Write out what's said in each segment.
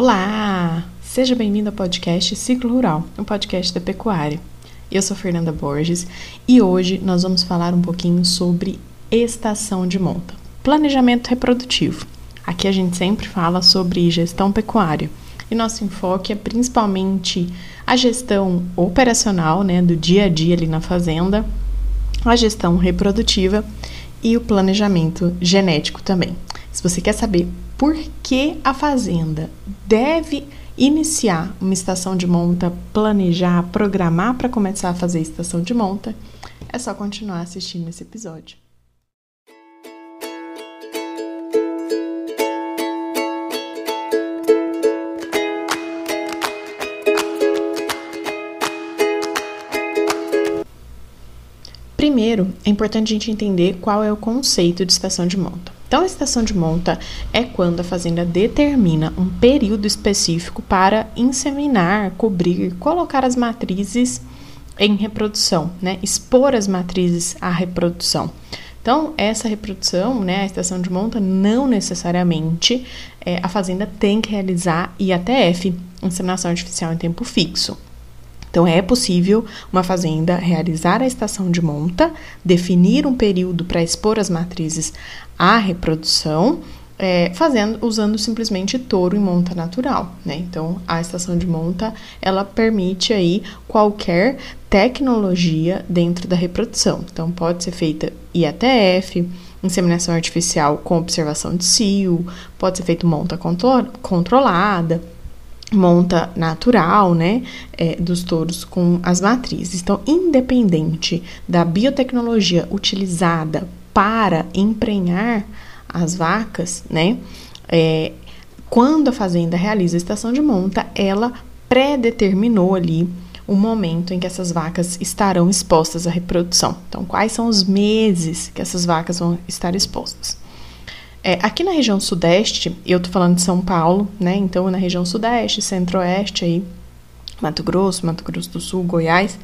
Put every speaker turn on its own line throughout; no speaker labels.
Olá! Seja bem-vindo ao podcast Ciclo Rural, um podcast da pecuária. Eu sou Fernanda Borges e hoje nós vamos falar um pouquinho sobre estação de monta, planejamento reprodutivo. Aqui a gente sempre fala sobre gestão pecuária e nosso enfoque é principalmente a gestão operacional, né, do dia a dia ali na fazenda, a gestão reprodutiva e o planejamento genético também. Se você quer saber por que a fazenda deve iniciar uma estação de monta, planejar, programar para começar a fazer a estação de monta, é só continuar assistindo esse episódio. Primeiro, é importante a gente entender qual é o conceito de estação de monta. Então, a estação de monta é quando a fazenda determina um período específico para inseminar, cobrir, colocar as matrizes em reprodução, né? Expor as matrizes à reprodução. Então, essa reprodução, né, a estação de monta, não necessariamente é, a fazenda tem que realizar IATF, inseminação artificial em tempo fixo. Então, é possível uma fazenda realizar a estação de monta, definir um período para expor as matrizes à reprodução, é, fazendo, usando simplesmente touro em monta natural, né? Então, a estação de monta, ela permite aí qualquer tecnologia dentro da reprodução. Então, pode ser feita IATF, inseminação artificial com observação de cio, pode ser feito monta contro controlada, monta natural, né, é, dos touros com as matrizes. Então, independente da biotecnologia utilizada para emprenhar as vacas, né, é, quando a fazenda realiza a estação de monta, ela predeterminou ali o momento em que essas vacas estarão expostas à reprodução. Então, quais são os meses que essas vacas vão estar expostas? É, aqui na região sudeste, eu tô falando de São Paulo, né? Então, na região sudeste, centro-oeste, aí, Mato Grosso, Mato Grosso do Sul, Goiás,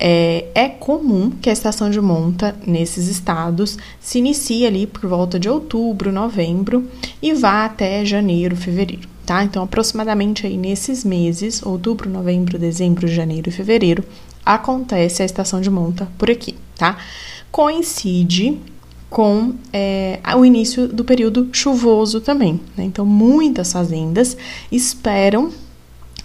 é, é, comum que a estação de monta nesses estados se inicie ali por volta de outubro, novembro e vá até janeiro, fevereiro, tá? Então, aproximadamente aí nesses meses, outubro, novembro, dezembro, janeiro e fevereiro, acontece a estação de monta por aqui, tá? Coincide com é, o início do período chuvoso também. Né? Então, muitas fazendas esperam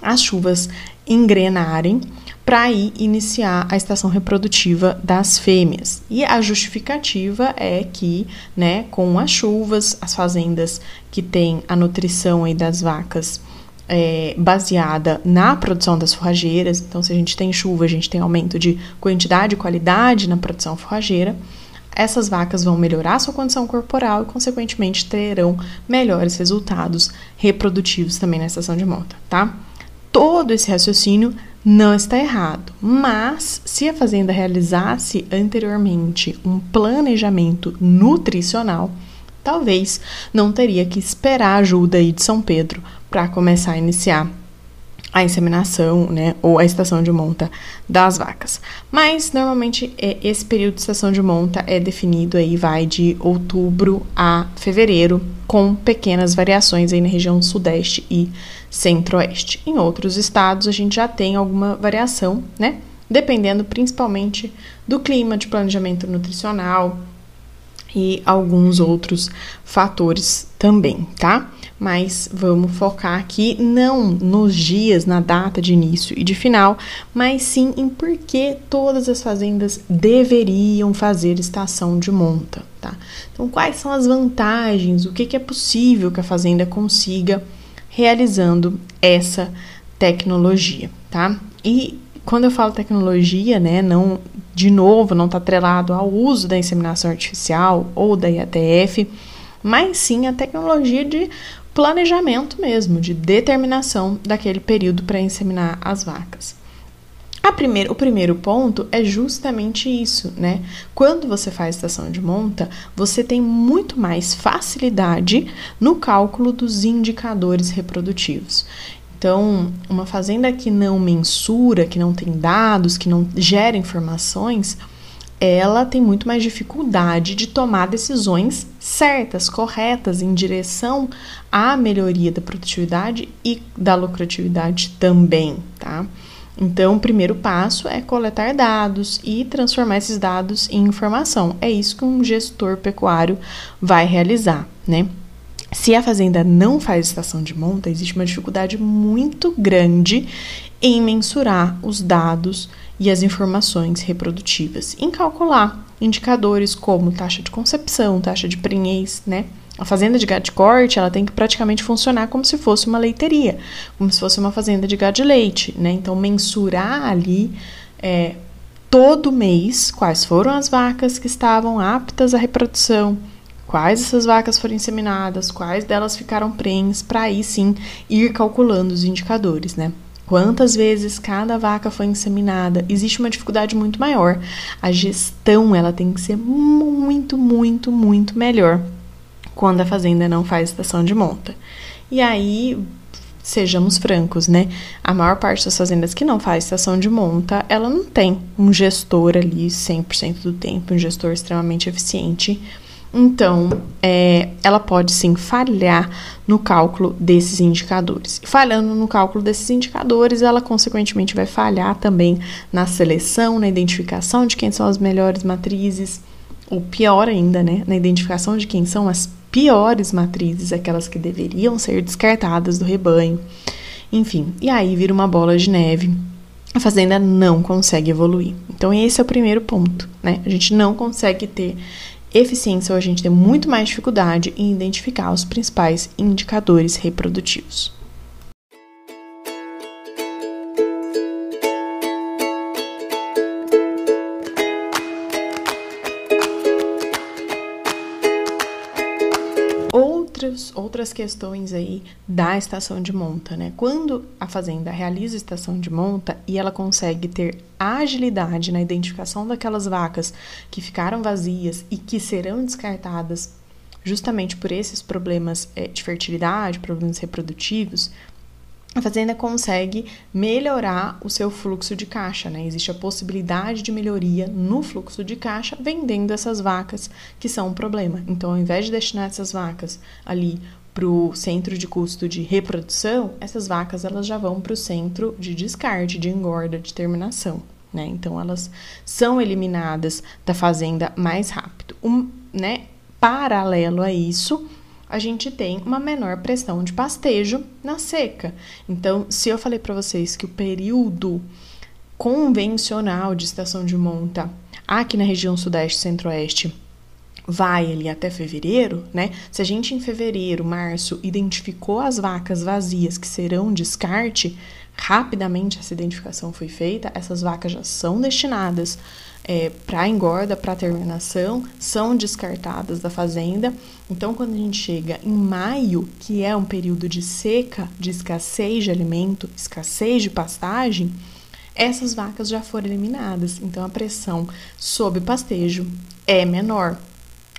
as chuvas engrenarem para aí iniciar a estação reprodutiva das fêmeas. E a justificativa é que, né, com as chuvas, as fazendas que têm a nutrição aí das vacas é, baseada na produção das forrageiras, então se a gente tem chuva, a gente tem aumento de quantidade e qualidade na produção forrageira essas vacas vão melhorar sua condição corporal e, consequentemente, terão melhores resultados reprodutivos também na estação de monta, tá? Todo esse raciocínio não está errado, mas se a fazenda realizasse anteriormente um planejamento nutricional, talvez não teria que esperar a ajuda aí de São Pedro para começar a iniciar a inseminação, né, ou a estação de monta das vacas. Mas normalmente é, esse período de estação de monta é definido aí vai de outubro a fevereiro, com pequenas variações aí na região sudeste e centro-oeste. Em outros estados a gente já tem alguma variação, né? Dependendo principalmente do clima de planejamento nutricional e alguns outros fatores também, tá? Mas vamos focar aqui não nos dias, na data de início e de final, mas sim em por que todas as fazendas deveriam fazer estação de monta, tá? Então, quais são as vantagens, o que, que é possível que a fazenda consiga realizando essa tecnologia, tá? E quando eu falo tecnologia, né, não, de novo, não está atrelado ao uso da inseminação artificial ou da IATF, mas sim a tecnologia de planejamento mesmo, de determinação daquele período para inseminar as vacas. Primeira, o primeiro ponto é justamente isso, né? Quando você faz estação de monta, você tem muito mais facilidade no cálculo dos indicadores reprodutivos. Então, uma fazenda que não mensura, que não tem dados, que não gera informações, ela tem muito mais dificuldade de tomar decisões certas, corretas, em direção à melhoria da produtividade e da lucratividade também, tá? Então, o primeiro passo é coletar dados e transformar esses dados em informação. É isso que um gestor pecuário vai realizar, né? Se a fazenda não faz estação de monta, existe uma dificuldade muito grande em mensurar os dados e as informações reprodutivas, em calcular indicadores como taxa de concepção, taxa de prenhez, né? A fazenda de gado de corte, ela tem que praticamente funcionar como se fosse uma leiteria, como se fosse uma fazenda de gado de leite, né? Então, mensurar ali é, todo mês quais foram as vacas que estavam aptas à reprodução, quais essas vacas foram inseminadas, quais delas ficaram prenhes, para aí sim ir calculando os indicadores, né? Quantas vezes cada vaca foi inseminada? Existe uma dificuldade muito maior. A gestão ela tem que ser muito, muito, muito melhor quando a fazenda não faz estação de monta. E aí, sejamos francos, né? A maior parte das fazendas que não faz estação de monta, ela não tem um gestor ali 100% do tempo, um gestor extremamente eficiente. Então, é, ela pode sim falhar no cálculo desses indicadores. Falhando no cálculo desses indicadores, ela consequentemente vai falhar também na seleção, na identificação de quem são as melhores matrizes, ou pior ainda, né, na identificação de quem são as piores matrizes, aquelas que deveriam ser descartadas do rebanho. Enfim, e aí vira uma bola de neve. A fazenda não consegue evoluir. Então, esse é o primeiro ponto, né? A gente não consegue ter eficiência ou a gente tem muito mais dificuldade em identificar os principais indicadores reprodutivos. Outras questões aí da estação de monta, né? Quando a fazenda realiza a estação de monta e ela consegue ter agilidade na identificação daquelas vacas que ficaram vazias e que serão descartadas justamente por esses problemas é, de fertilidade, problemas reprodutivos, a fazenda consegue melhorar o seu fluxo de caixa, né? Existe a possibilidade de melhoria no fluxo de caixa vendendo essas vacas que são um problema. Então, ao invés de destinar essas vacas ali para o centro de custo de reprodução, essas vacas elas já vão para o centro de descarte, de engorda, de terminação. Né? Então, elas são eliminadas da fazenda mais rápido. Um, né? Paralelo a isso, a gente tem uma menor pressão de pastejo na seca. Então, se eu falei para vocês que o período convencional de estação de monta aqui na região sudeste centro-oeste vai ali até fevereiro, né? Se a gente em fevereiro, março identificou as vacas vazias que serão descarte, rapidamente essa identificação foi feita, essas vacas já são destinadas é, para engorda, para terminação, são descartadas da fazenda. Então, quando a gente chega em maio, que é um período de seca, de escassez de alimento, escassez de pastagem, essas vacas já foram eliminadas. Então, a pressão sobre pastejo é menor.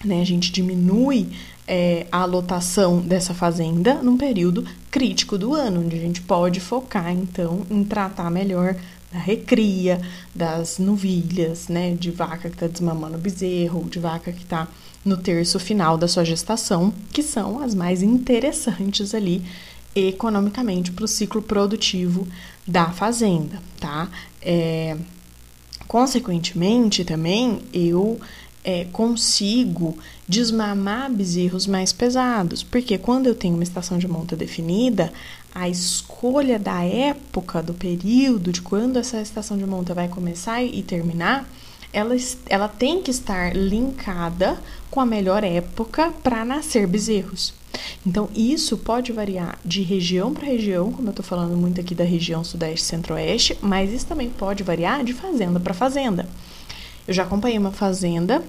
Né? A gente diminui é, a lotação dessa fazenda num período crítico do ano, onde a gente pode focar, então, em tratar melhor da recria, das novilhas, né, de vaca que está desmamando o bezerro, de vaca que está no terço final da sua gestação, que são as mais interessantes ali economicamente para o ciclo produtivo da fazenda, tá? É, consequentemente, também eu é, consigo desmamar bezerros mais pesados, porque quando eu tenho uma estação de monta definida, a escolha da época, do período, de quando essa estação de monta vai começar e terminar, ela, ela tem que estar linkada com a melhor época para nascer bezerros. Então, isso pode variar de região para região, como eu estou falando muito aqui da região Sudeste Centro-Oeste, mas isso também pode variar de fazenda para fazenda. Eu já acompanhei uma fazenda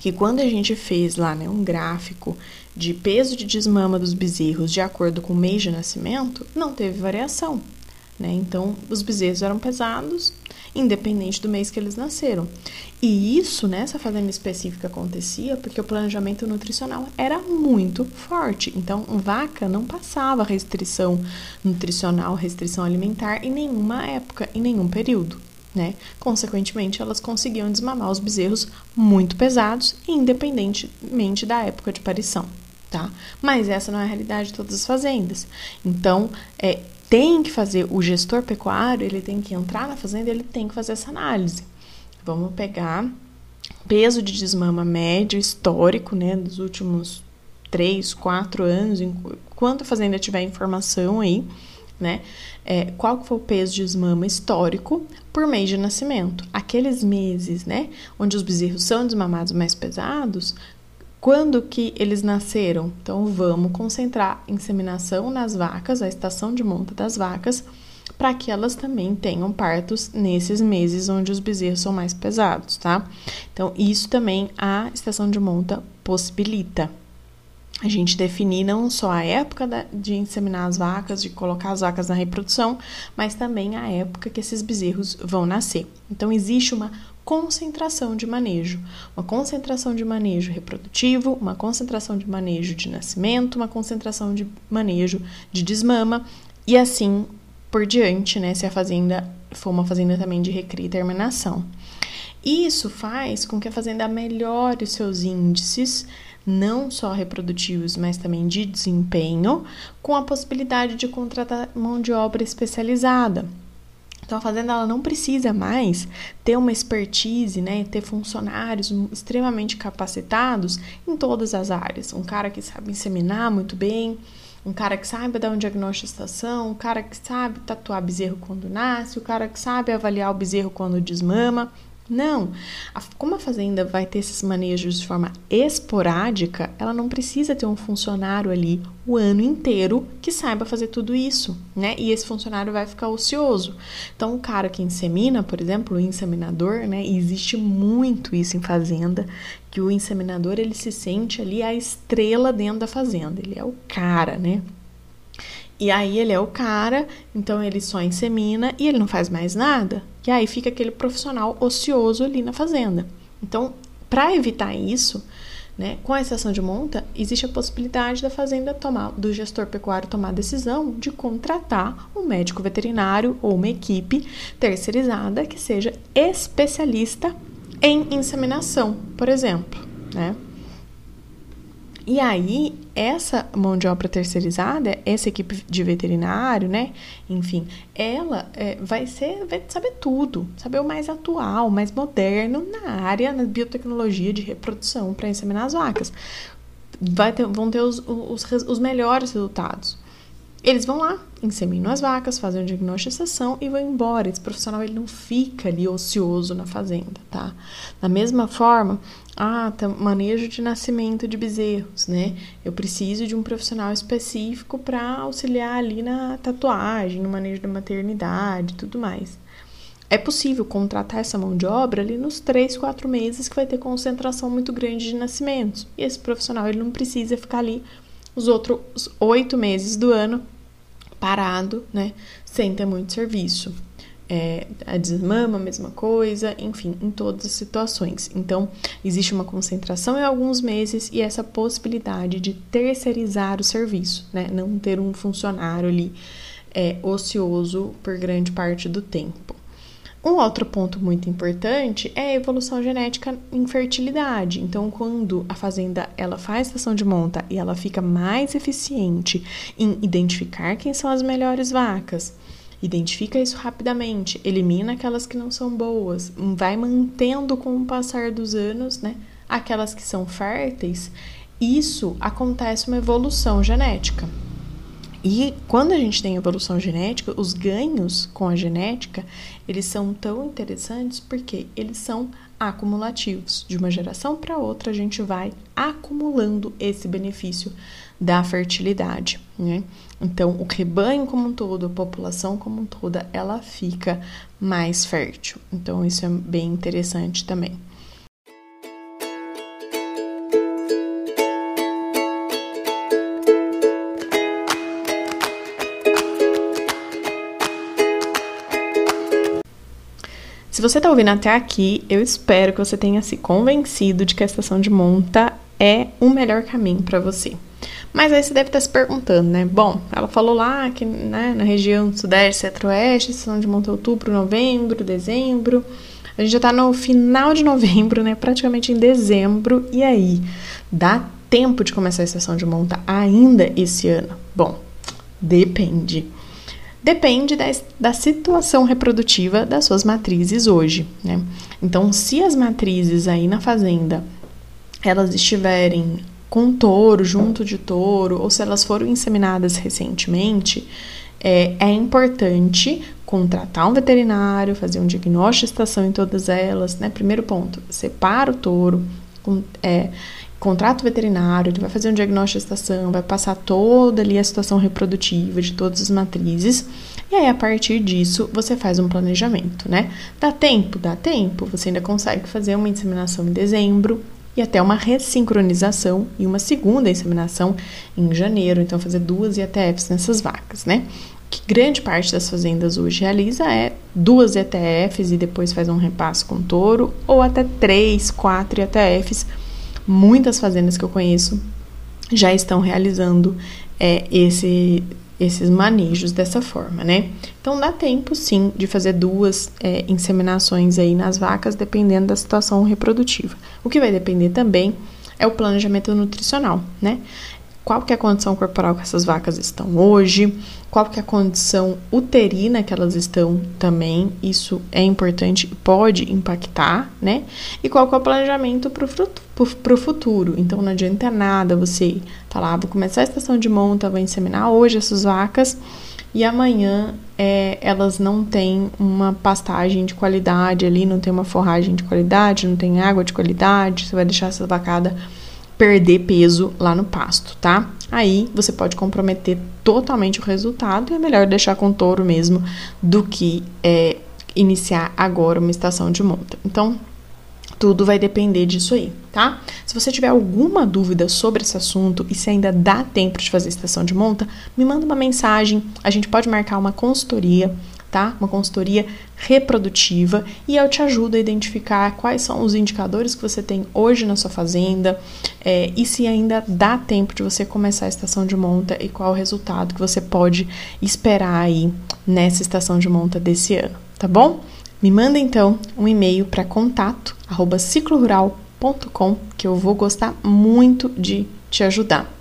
que quando a gente fez lá né, um gráfico de peso de desmama dos bezerros de acordo com o mês de nascimento, não teve variação. Né? Então, os bezerros eram pesados, independente do mês que eles nasceram. E isso nessa fazenda específica acontecia porque o planejamento nutricional era muito forte. Então, vaca não passava restrição nutricional, restrição alimentar em nenhuma época, em nenhum período. Né? Consequentemente, elas conseguiam desmamar os bezerros muito pesados, independentemente da época de parição, tá? Mas essa não é a realidade de todas as fazendas. Então, é, tem que fazer o gestor pecuário, ele tem que entrar na fazenda, ele tem que fazer essa análise. Vamos pegar peso de desmama médio histórico, né, dos últimos três, quatro anos, enquanto a fazenda tiver informação aí, né? É, qual foi o peso de desmama histórico por mês de nascimento? Aqueles meses, né, onde os bezerros são desmamados mais pesados, quando que eles nasceram? Então vamos concentrar inseminação nas vacas, a estação de monta das vacas, para que elas também tenham partos nesses meses onde os bezerros são mais pesados, tá? Então isso também a estação de monta possibilita a gente definir não só a época de inseminar as vacas, de colocar as vacas na reprodução, mas também a época que esses bezerros vão nascer. Então, existe uma concentração de manejo, uma concentração de manejo reprodutivo, uma concentração de manejo de nascimento, uma concentração de manejo de desmama e assim por diante, né, se a fazenda for uma fazenda também de recria e terminação. Isso faz com que a fazenda melhore os seus índices não só reprodutivos, mas também de desempenho, com a possibilidade de contratar mão de obra especializada. Então a fazenda ela não precisa mais ter uma expertise, né, ter funcionários extremamente capacitados em todas as áreas. Um cara que sabe inseminar muito bem, um cara que sabe dar um diagnóstico de estação, um cara que sabe tatuar bezerro quando nasce, o um cara que sabe avaliar o bezerro quando desmama. Não. A, como a fazenda vai ter esses manejos de forma esporádica, ela não precisa ter um funcionário ali o ano inteiro que saiba fazer tudo isso, né? E esse funcionário vai ficar ocioso. Então, o cara que insemina, por exemplo, o inseminador, né? Existe muito isso em fazenda, que o inseminador ele se sente ali a estrela dentro da fazenda. Ele é o cara, né? E aí ele é o cara, então ele só insemina e ele não faz mais nada. E aí fica aquele profissional ocioso ali na fazenda. Então, para evitar isso, né, com a exceção de monta, existe a possibilidade da fazenda tomar, do gestor pecuário tomar a decisão de contratar um médico veterinário ou uma equipe terceirizada que seja especialista em inseminação, por exemplo, né? E aí, essa mão de obra terceirizada, essa equipe de veterinário, né? Enfim, ela é, vai ser, vai saber tudo, saber o mais atual, mais moderno na área, na biotecnologia de reprodução para inseminar as vacas. Vai ter, vão ter os, os, os melhores resultados. Eles vão lá, inseminam as vacas, fazem o diagnóstico de estação e vão embora. Esse profissional ele não fica ali ocioso na fazenda, tá? Da mesma forma, ah, tá, manejo de nascimento de bezerros, né? Eu preciso de um profissional específico para auxiliar ali na tatuagem, no manejo da maternidade tudo mais. É possível contratar essa mão de obra ali nos três, quatro meses que vai ter concentração muito grande de nascimentos. E esse profissional ele não precisa ficar ali os outros oito meses do ano parado, né? Sem ter muito serviço. É, a desmama, a mesma coisa, enfim, em todas as situações. Então, existe uma concentração em alguns meses e essa possibilidade de terceirizar o serviço, né? Não ter um funcionário ali é, ocioso por grande parte do tempo. Um outro ponto muito importante é a evolução genética em fertilidade. Então, quando a fazenda ela faz estação de monta e ela fica mais eficiente em identificar quem são as melhores vacas, identifica isso rapidamente, elimina aquelas que não são boas, vai mantendo com o passar dos anos, né, aquelas que são férteis, isso acontece uma evolução genética. E quando a gente tem evolução genética, os ganhos com a genética, eles são tão interessantes porque eles são acumulativos. De uma geração para outra, a gente vai acumulando esse benefício da fertilidade, né? Então, o rebanho como um todo, a população como um toda, ela fica mais fértil. Então, isso é bem interessante também. Você está ouvindo até aqui, eu espero que você tenha se convencido de que a estação de monta é o melhor caminho para você. Mas aí você deve estar se perguntando, né? Bom, ela falou lá que né, na região sudeste, centro-oeste, estação de monta outubro, novembro, dezembro. A gente já tá no final de novembro, né? Praticamente em dezembro. E aí, dá tempo de começar a estação de monta ainda esse ano? Bom, depende. Depende da, da situação reprodutiva das suas matrizes hoje, né? Então, se as matrizes aí na fazenda elas estiverem com touro, junto de touro, ou se elas foram inseminadas recentemente, é, é importante contratar um veterinário, fazer um diagnóstico de estação em todas elas, né? Primeiro ponto, separa o touro, é, contrata o veterinário, ele vai fazer um diagnóstico de estação, vai passar toda ali a situação reprodutiva de todas as matrizes, e aí a partir disso você faz um planejamento, né? Dá tempo? Dá tempo, você ainda consegue fazer uma inseminação em dezembro, e até uma ressincronização e uma segunda inseminação em janeiro, então fazer duas IETFs nessas vacas, né? que grande parte das fazendas hoje realiza é duas ETFs e depois faz um repasse com touro, ou até três, quatro ETFs. Muitas fazendas que eu conheço já estão realizando é, esse, esses manejos dessa forma, né? Então dá tempo sim de fazer duas é, inseminações aí nas vacas, dependendo da situação reprodutiva. O que vai depender também é o planejamento nutricional, né? Qual que é a condição corporal que essas vacas estão hoje, qual que é a condição uterina que elas estão também, isso é importante, pode impactar, né? E qual que é o planejamento para o futuro. Então não adianta nada você falar, ah, vou começar a estação de monta, vou inseminar hoje essas vacas e amanhã é, elas não têm uma pastagem de qualidade ali, não tem uma forragem de qualidade, não tem água de qualidade, você vai deixar essa vacada perder peso lá no pasto, tá? Aí você pode comprometer totalmente o resultado e é melhor deixar com touro mesmo do que é, iniciar agora uma estação de monta. Então, tudo vai depender disso aí, tá? Se você tiver alguma dúvida sobre esse assunto e se ainda dá tempo de fazer estação de monta, me manda uma mensagem, a gente pode marcar uma consultoria tá? Uma consultoria reprodutiva e eu te ajudo a identificar quais são os indicadores que você tem hoje na sua fazenda é, e se ainda dá tempo de você começar a estação de monta e qual o resultado que você pode esperar aí nessa estação de monta desse ano, tá bom? Me manda então um e-mail para contato ciclorural.com que eu vou gostar muito de te ajudar.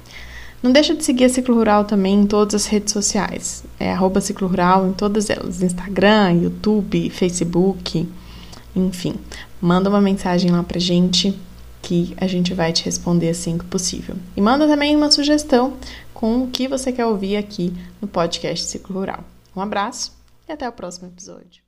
Não deixa de seguir a Ciclo Rural também em todas as redes sociais. É arroba Ciclo Rural em todas elas. Instagram, YouTube, Facebook, enfim. Manda uma mensagem lá pra gente que a gente vai te responder assim que possível. E manda também uma sugestão com o que você quer ouvir aqui no podcast Ciclo Rural. Um abraço e até o próximo episódio.